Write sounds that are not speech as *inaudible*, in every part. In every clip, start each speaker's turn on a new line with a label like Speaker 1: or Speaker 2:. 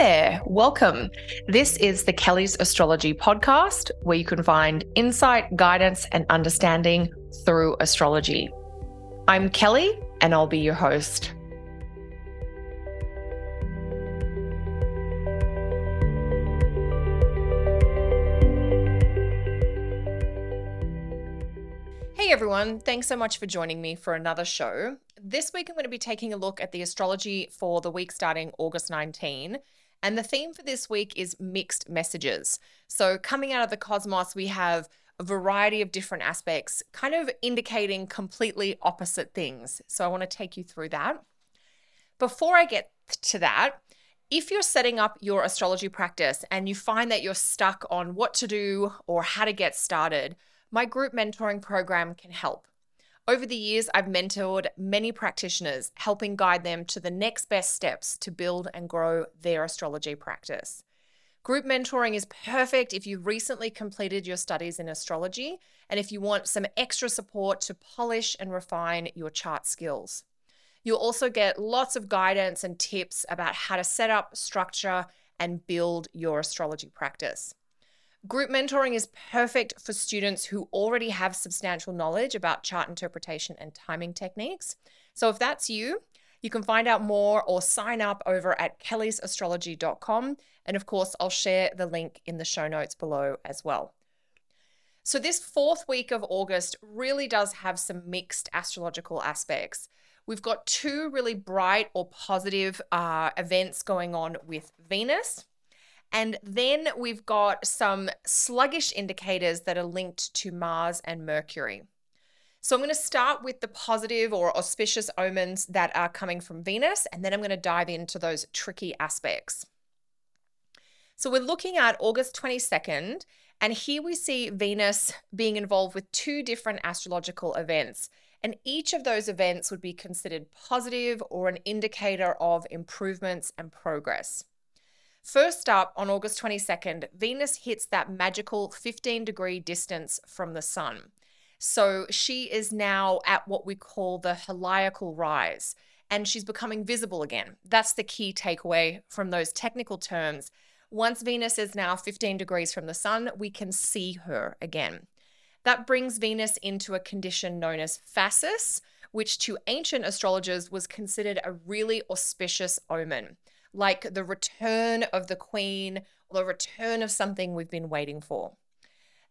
Speaker 1: there, welcome. This is the Kelly's Astrology podcast, where you can find insight, guidance, and understanding through astrology. I'm Kelly, and I'll be your host. Hey everyone, thanks so much for joining me for another show. This week I'm going to be taking a look at the astrology for the week starting August 19. And the theme for this week is mixed messages. So, coming out of the cosmos, we have a variety of different aspects, kind of indicating completely opposite things. So, I want to take you through that. Before I get to that, if you're setting up your astrology practice and you find that you're stuck on what to do or how to get started, my group mentoring program can help. Over the years, I've mentored many practitioners, helping guide them to the next best steps to build and grow their astrology practice. Group mentoring is perfect if you recently completed your studies in astrology and if you want some extra support to polish and refine your chart skills. You'll also get lots of guidance and tips about how to set up, structure, and build your astrology practice. Group mentoring is perfect for students who already have substantial knowledge about chart interpretation and timing techniques. So if that's you, you can find out more or sign up over at kellysastrology.com. And of course, I'll share the link in the show notes below as well. So, this fourth week of August really does have some mixed astrological aspects. We've got two really bright or positive uh, events going on with Venus and then we've got some sluggish indicators that are linked to Mars and Mercury. So I'm going to start with the positive or auspicious omens that are coming from Venus, and then I'm going to dive into those tricky aspects. So we're looking at August 22nd, and here we see Venus being involved with two different astrological events. And each of those events would be considered positive or an indicator of improvements and progress. First up, on August 22nd, Venus hits that magical 15 degree distance from the sun. So she is now at what we call the heliacal rise, and she's becoming visible again. That's the key takeaway from those technical terms. Once Venus is now 15 degrees from the sun, we can see her again. That brings Venus into a condition known as phasis, which to ancient astrologers was considered a really auspicious omen like the return of the queen or the return of something we've been waiting for.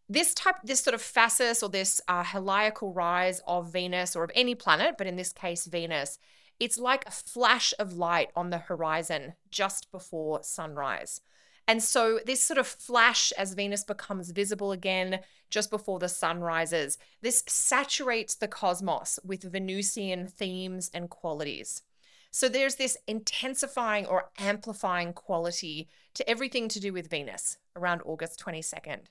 Speaker 1: This type, this sort of phasis or this uh, heliacal rise of Venus or of any planet, but in this case, Venus, it's like a flash of light on the horizon just before sunrise. And so, this sort of flash as Venus becomes visible again just before the sun rises, this saturates the cosmos with Venusian themes and qualities. So there's this intensifying or amplifying quality to everything to do with Venus around August 22nd.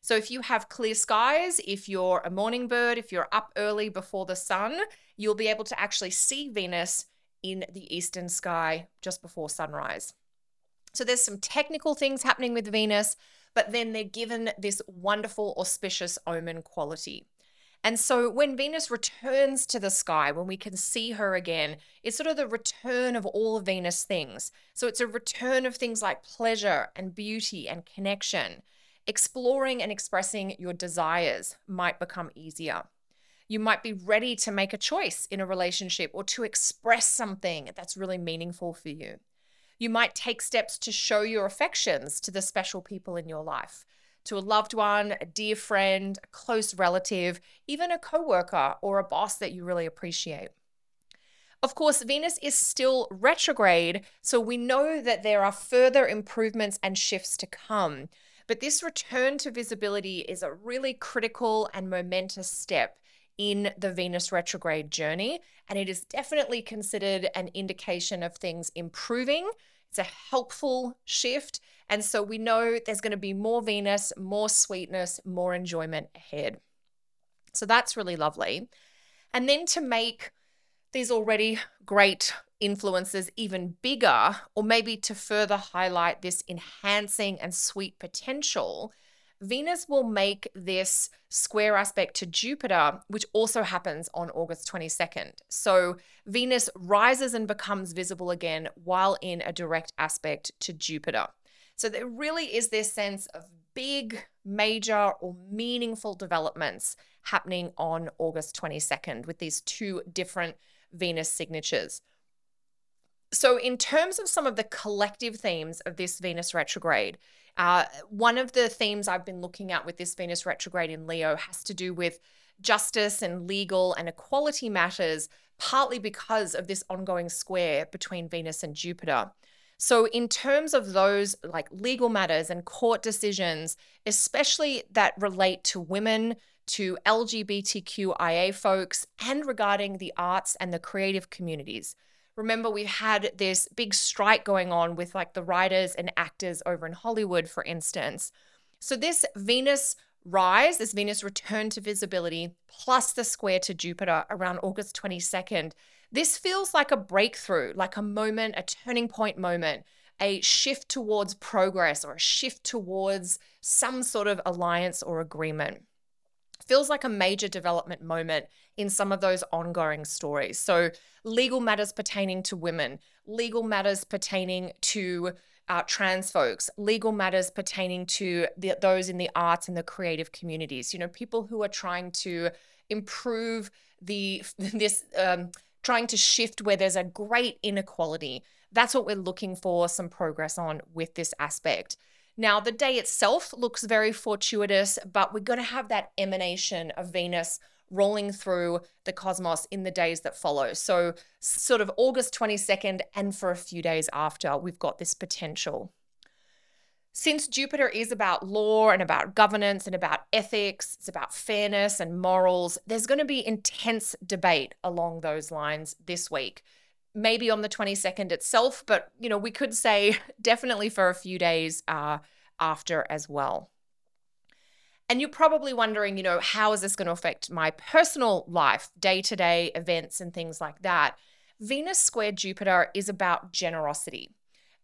Speaker 1: So if you have clear skies, if you're a morning bird, if you're up early before the sun, you'll be able to actually see Venus in the eastern sky just before sunrise. So there's some technical things happening with Venus, but then they're given this wonderful auspicious omen quality. And so when Venus returns to the sky, when we can see her again, it's sort of the return of all of Venus things. So it's a return of things like pleasure and beauty and connection. Exploring and expressing your desires might become easier. You might be ready to make a choice in a relationship or to express something that's really meaningful for you. You might take steps to show your affections to the special people in your life to a loved one, a dear friend, a close relative, even a coworker or a boss that you really appreciate. Of course, Venus is still retrograde, so we know that there are further improvements and shifts to come. But this return to visibility is a really critical and momentous step in the Venus retrograde journey, and it is definitely considered an indication of things improving. It's a helpful shift and so we know there's going to be more Venus, more sweetness, more enjoyment ahead. So that's really lovely. And then to make these already great influences even bigger, or maybe to further highlight this enhancing and sweet potential, Venus will make this square aspect to Jupiter, which also happens on August 22nd. So Venus rises and becomes visible again while in a direct aspect to Jupiter. So there really is this sense of big, major, or meaningful developments happening on August 22nd with these two different Venus signatures. So, in terms of some of the collective themes of this Venus retrograde, uh, one of the themes I've been looking at with this Venus retrograde in Leo has to do with justice and legal and equality matters, partly because of this ongoing square between Venus and Jupiter. So, in terms of those like legal matters and court decisions, especially that relate to women, to LGBTQIA folks, and regarding the arts and the creative communities, Remember, we've had this big strike going on with like the writers and actors over in Hollywood, for instance. So, this Venus rise, this Venus return to visibility, plus the square to Jupiter around August 22nd, this feels like a breakthrough, like a moment, a turning point moment, a shift towards progress or a shift towards some sort of alliance or agreement feels like a major development moment in some of those ongoing stories. So, legal matters pertaining to women, legal matters pertaining to uh, trans folks, legal matters pertaining to the, those in the arts and the creative communities. You know, people who are trying to improve the *laughs* this um, trying to shift where there's a great inequality. That's what we're looking for some progress on with this aspect. Now, the day itself looks very fortuitous, but we're going to have that emanation of Venus rolling through the cosmos in the days that follow. So, sort of August 22nd, and for a few days after, we've got this potential. Since Jupiter is about law and about governance and about ethics, it's about fairness and morals, there's going to be intense debate along those lines this week maybe on the 22nd itself, but you know, we could say *laughs* definitely for a few days uh, after as well. And you're probably wondering, you know, how is this going to affect my personal life, day to day events, and things like that? Venus square Jupiter is about generosity.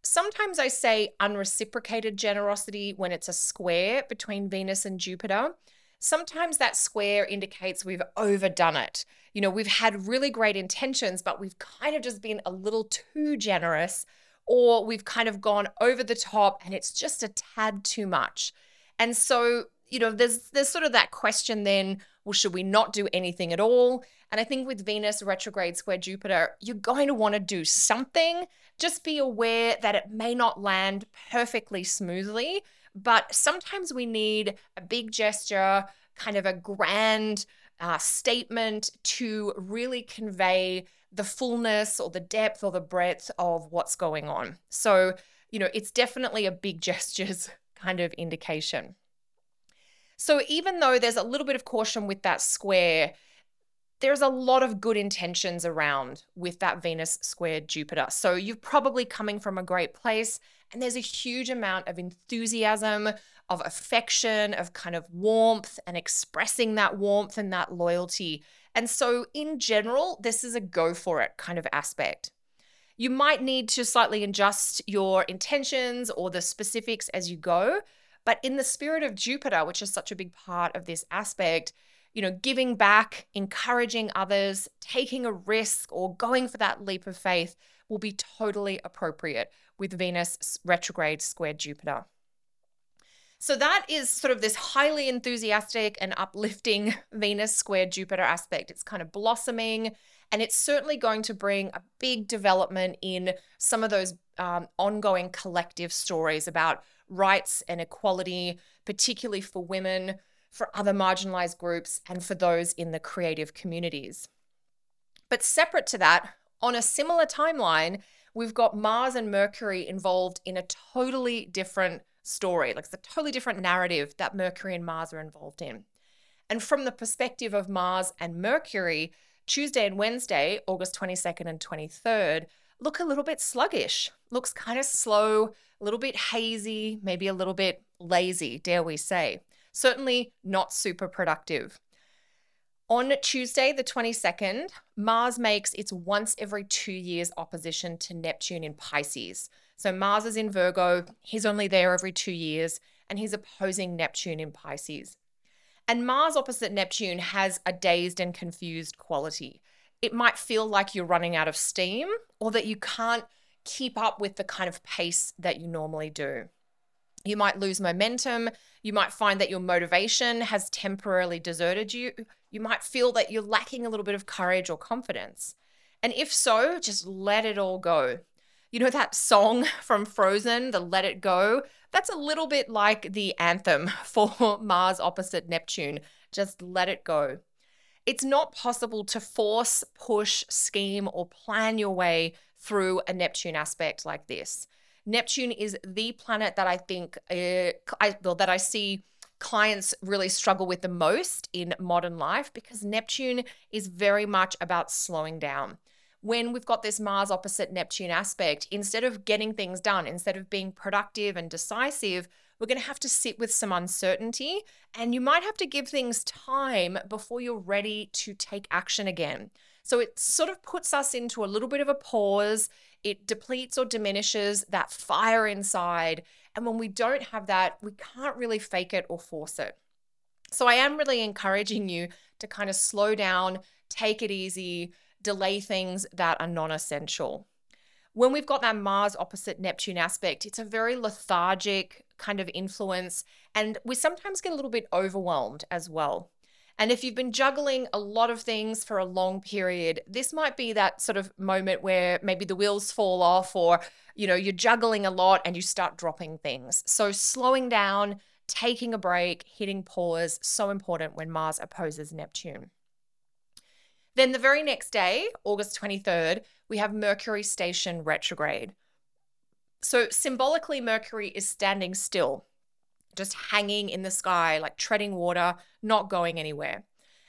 Speaker 1: Sometimes I say unreciprocated generosity when it's a square between Venus and Jupiter. Sometimes that square indicates we've overdone it you know, we've had really great intentions, but we've kind of just been a little too generous, or we've kind of gone over the top and it's just a tad too much. And so, you know, there's there's sort of that question then, well, should we not do anything at all? And I think with Venus retrograde square Jupiter, you're going to want to do something. Just be aware that it may not land perfectly smoothly, but sometimes we need a big gesture, kind of a grand uh, statement to really convey the fullness or the depth or the breadth of what's going on. So, you know, it's definitely a big *laughs* gestures kind of indication. So, even though there's a little bit of caution with that square, there's a lot of good intentions around with that Venus squared Jupiter. So, you're probably coming from a great place, and there's a huge amount of enthusiasm, of affection, of kind of warmth and expressing that warmth and that loyalty. And so, in general, this is a go for it kind of aspect. You might need to slightly adjust your intentions or the specifics as you go. But in the spirit of Jupiter, which is such a big part of this aspect, you know, giving back, encouraging others, taking a risk, or going for that leap of faith will be totally appropriate with Venus retrograde squared Jupiter. So that is sort of this highly enthusiastic and uplifting *laughs* Venus squared Jupiter aspect. It's kind of blossoming, and it's certainly going to bring a big development in some of those um, ongoing collective stories about rights and equality, particularly for women, for other marginalized groups, and for those in the creative communities. But separate to that, on a similar timeline, we've got Mars and Mercury involved in a totally different story. Like it's a totally different narrative that Mercury and Mars are involved in. And from the perspective of Mars and Mercury, Tuesday and Wednesday, August 22nd and 23rd, look a little bit sluggish, looks kind of slow, a little bit hazy, maybe a little bit lazy, dare we say. Certainly not super productive. On Tuesday, the 22nd, Mars makes its once every two years opposition to Neptune in Pisces. So Mars is in Virgo, he's only there every two years. and he's opposing Neptune in Pisces. And Mars opposite Neptune has a dazed and confused quality. It might feel like you're running out of steam or that you can't keep up with the kind of pace that you normally do. You might lose momentum. You might find that your motivation has temporarily deserted you. You might feel that you're lacking a little bit of courage or confidence. And if so, just let it all go. You know that song *laughs* from Frozen, the Let It Go? That's a little bit like the anthem *laughs* for Mars opposite Neptune. Just let it go. It's not possible to force, push, scheme, or plan your way through a Neptune aspect like this. Neptune is the planet that I think uh, I well, that I see clients really struggle with the most in modern life because Neptune is very much about slowing down. When we've got this Mars opposite Neptune aspect, instead of getting things done, instead of being productive and decisive, we're going to have to sit with some uncertainty and you might have to give things time before you're ready to take action again. So it sort of puts us into a little bit of a pause. It depletes or diminishes that fire inside. And when we don't have that, we can't really fake it or force it. So I am really encouraging you to kind of slow down, take it easy, delay things that are non essential. When we've got that Mars opposite Neptune aspect, it's a very lethargic kind of influence, and we sometimes get a little bit overwhelmed as well. And if you've been juggling a lot of things for a long period, this might be that sort of moment where maybe the wheels fall off or you know, you're juggling a lot and you start dropping things. So slowing down, taking a break, hitting pause, so important when Mars opposes Neptune. Then the very next day, August 23rd, we have Mercury station retrograde. So symbolically Mercury is standing still just hanging in the sky, like treading water, not going anywhere.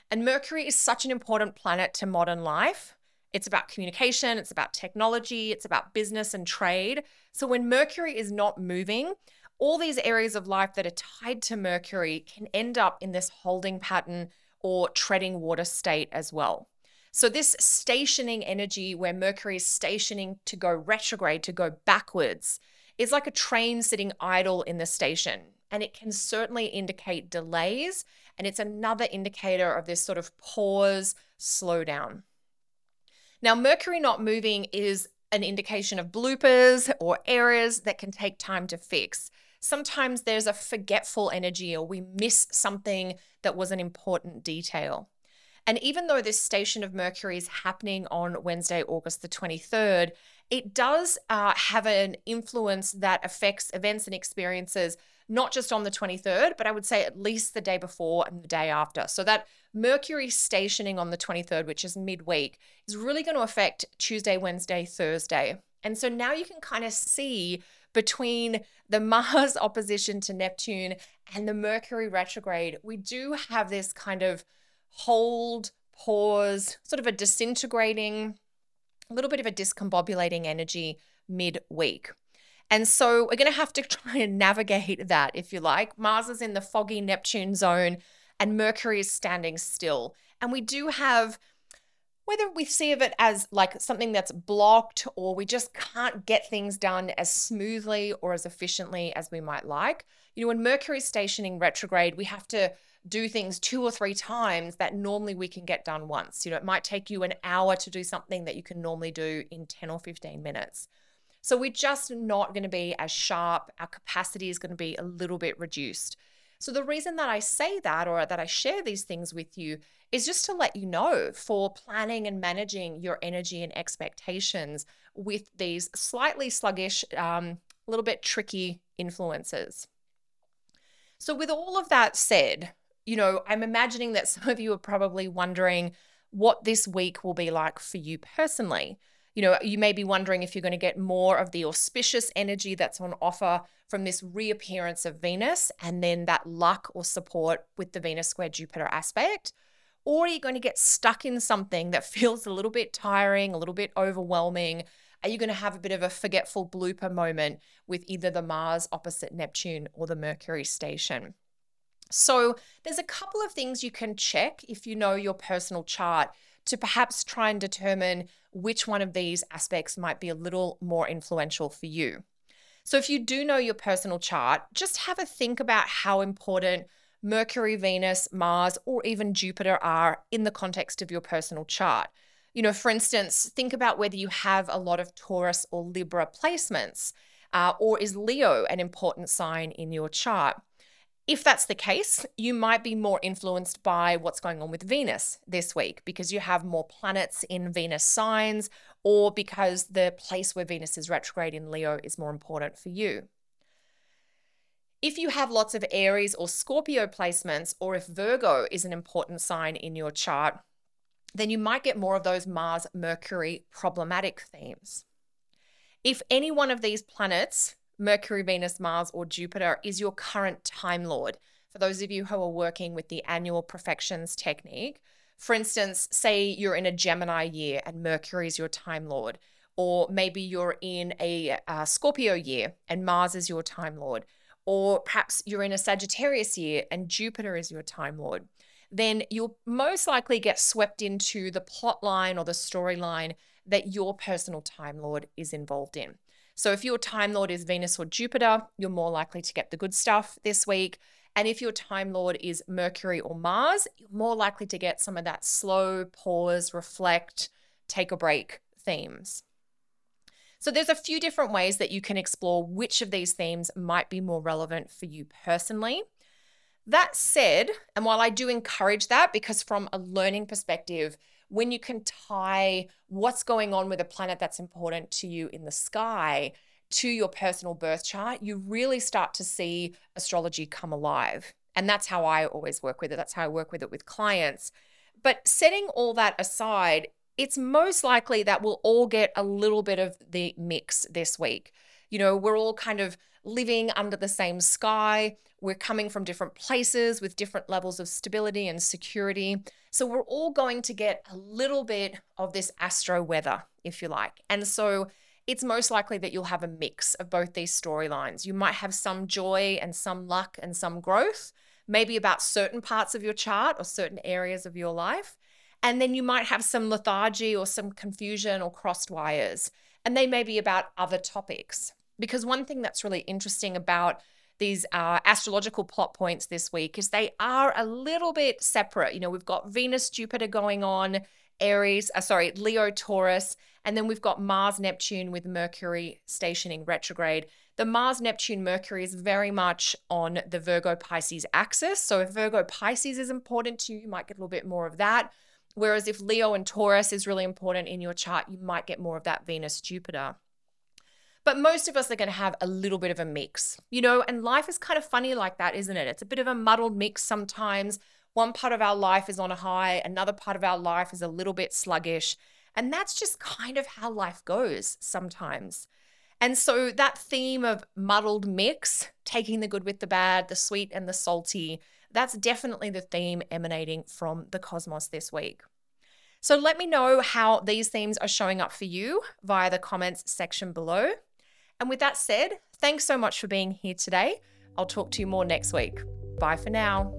Speaker 1: And Mercury is such an important planet to modern life. It's about communication, it's about technology, it's about business and trade. So when Mercury is not moving, all these areas of life that are tied to Mercury can end up in this holding pattern or treading water state as well. So, this stationing energy where Mercury is stationing to go retrograde, to go backwards, is like a train sitting idle in the station and it can certainly indicate delays. And it's another indicator of this sort of pause, slowdown. Now, Mercury not moving is an indication of bloopers or errors that can take time to fix. Sometimes there's a forgetful energy or we miss something that was an important detail. And even though this station of Mercury is happening on Wednesday, August the 23rd, it does uh, have an influence that affects events and experiences not just on the 23rd, but I would say at least the day before and the day after. So that Mercury stationing on the 23rd, which is midweek, is really going to affect Tuesday, Wednesday, Thursday. And so now you can kind of see between the Mars *laughs* opposition to Neptune and the Mercury retrograde, we do have this kind of hold, pause, sort of a disintegrating, a little bit of a discombobulating energy midweek. And so we're going to have to *laughs* try and navigate that, if you like. Mars is in the foggy Neptune zone and Mercury is standing still. And we do have, whether we see of it as like something that's blocked or we just can't get things done as smoothly or as efficiently as we might like. You know, when Mercury is stationing retrograde, we have to do things two or three times that normally we can get done once. You know, it might take you an hour to do something that you can normally do in 10 or 15 minutes. So we're just not going to be as sharp. Our capacity is going to be a little bit reduced. So the reason that I say that or that I share these things with you is just to let you know for planning and managing your energy and expectations with these slightly sluggish, um, a little bit tricky influences. So, with all of that said, you know, I'm imagining that *laughs* some of you are probably wondering what this week will be like for you personally you know, you may be wondering if you're going to get more of the auspicious energy that's on offer from this reappearance of Venus and then that luck or support with the Venus square Jupiter aspect. Or are you going to get stuck in something that *laughs* feels a little bit tiring, a little bit overwhelming? Are you going to have a bit of a forgetful blooper moment with either the Mars opposite Neptune or the Mercury station? So, there's a couple of things you can check if you know your personal chart to perhaps try and determine which one of these aspects might be a little more influential for you. So if you do know your personal chart, just have a think about how important Mercury, Venus, Mars, or even Jupiter are in the context of your personal chart. You know, for instance, think about whether you have a lot of Taurus or Libra placements, uh, or is Leo an important sign in your chart? If that's the case, you might be more influenced by what's going on with Venus this week because you have more planets in Venus signs, or because the place where Venus is retrograde in Leo is more important for you. If you have lots of Aries or Scorpio placements, or if Virgo is an important sign in your chart, then you might get more of those Mars Mercury problematic themes. If any one of these planets, Mercury, Venus, Mars, or Jupiter, is your current Time Lord, for those of you who are working with the annual profections technique, for instance, say you're in a Gemini year and Mercury is your Time Lord, or maybe you're in a uh, Scorpio year and Mars is your Time Lord or perhaps you're in a Sagittarius year and Jupiter is your Time Lord, then you'll most likely get swept into the plot line or the storyline that your personal Time Lord is involved in. So if your Time Lord is Venus or Jupiter, you're more likely to get the good stuff this week. And if your Time Lord is Mercury or Mars, you're more likely to get some of that slow, pause, reflect, take a break themes. So there's a few different ways that you can explore which of these themes might be more relevant for you personally. That said, and while I do encourage that, because from a learning perspective, when you can tie what's going on with a planet that's important to you in the sky to your personal birth chart, you really start to see astrology come alive. And that's how I always work with it. That's how I work with it with clients. But setting all that aside, it's most likely that we'll all get a little bit of the mix this week. You know, we're all kind of living under the same sky. We're coming from different places with different levels of stability and security. So we're all going to get a little bit of this astro weather, if you like. And so it's most likely that you'll have a mix of both these storylines. You might have some joy and some luck and some growth, maybe about certain parts of your chart or certain areas of your life. And then you might have some lethargy or some confusion or crossed wires. And they may be about other topics. Because one thing that's really interesting about these uh, astrological plot points this week is they are a little bit separate. You know, we've got Venus, Jupiter going on, Aries, uh, sorry, Leo, Taurus, and then we've got Mars, Neptune with Mercury stationing retrograde. The Mars, Neptune, Mercury is very much on the Virgo Pisces axis. So if Virgo Pisces is important to you, you might get a little bit more of that. Whereas if Leo and Taurus is really important in your chart, you might get more of that Venus Jupiter. But most of us are going to have a little bit of a mix, you know, and life is kind of funny like that, isn't it? It's a bit of a muddled mix sometimes. One part of our life is on a high, another part of our life is a little bit sluggish. And that's just kind of how life goes sometimes. And so that theme of muddled mix, taking the good with the bad, the sweet and the salty, that's definitely the theme emanating from the cosmos this week. So let me know how these themes are showing up for you via the comments section below. And with that said, thanks so much for being here today. I'll talk to you more next week. Bye for now.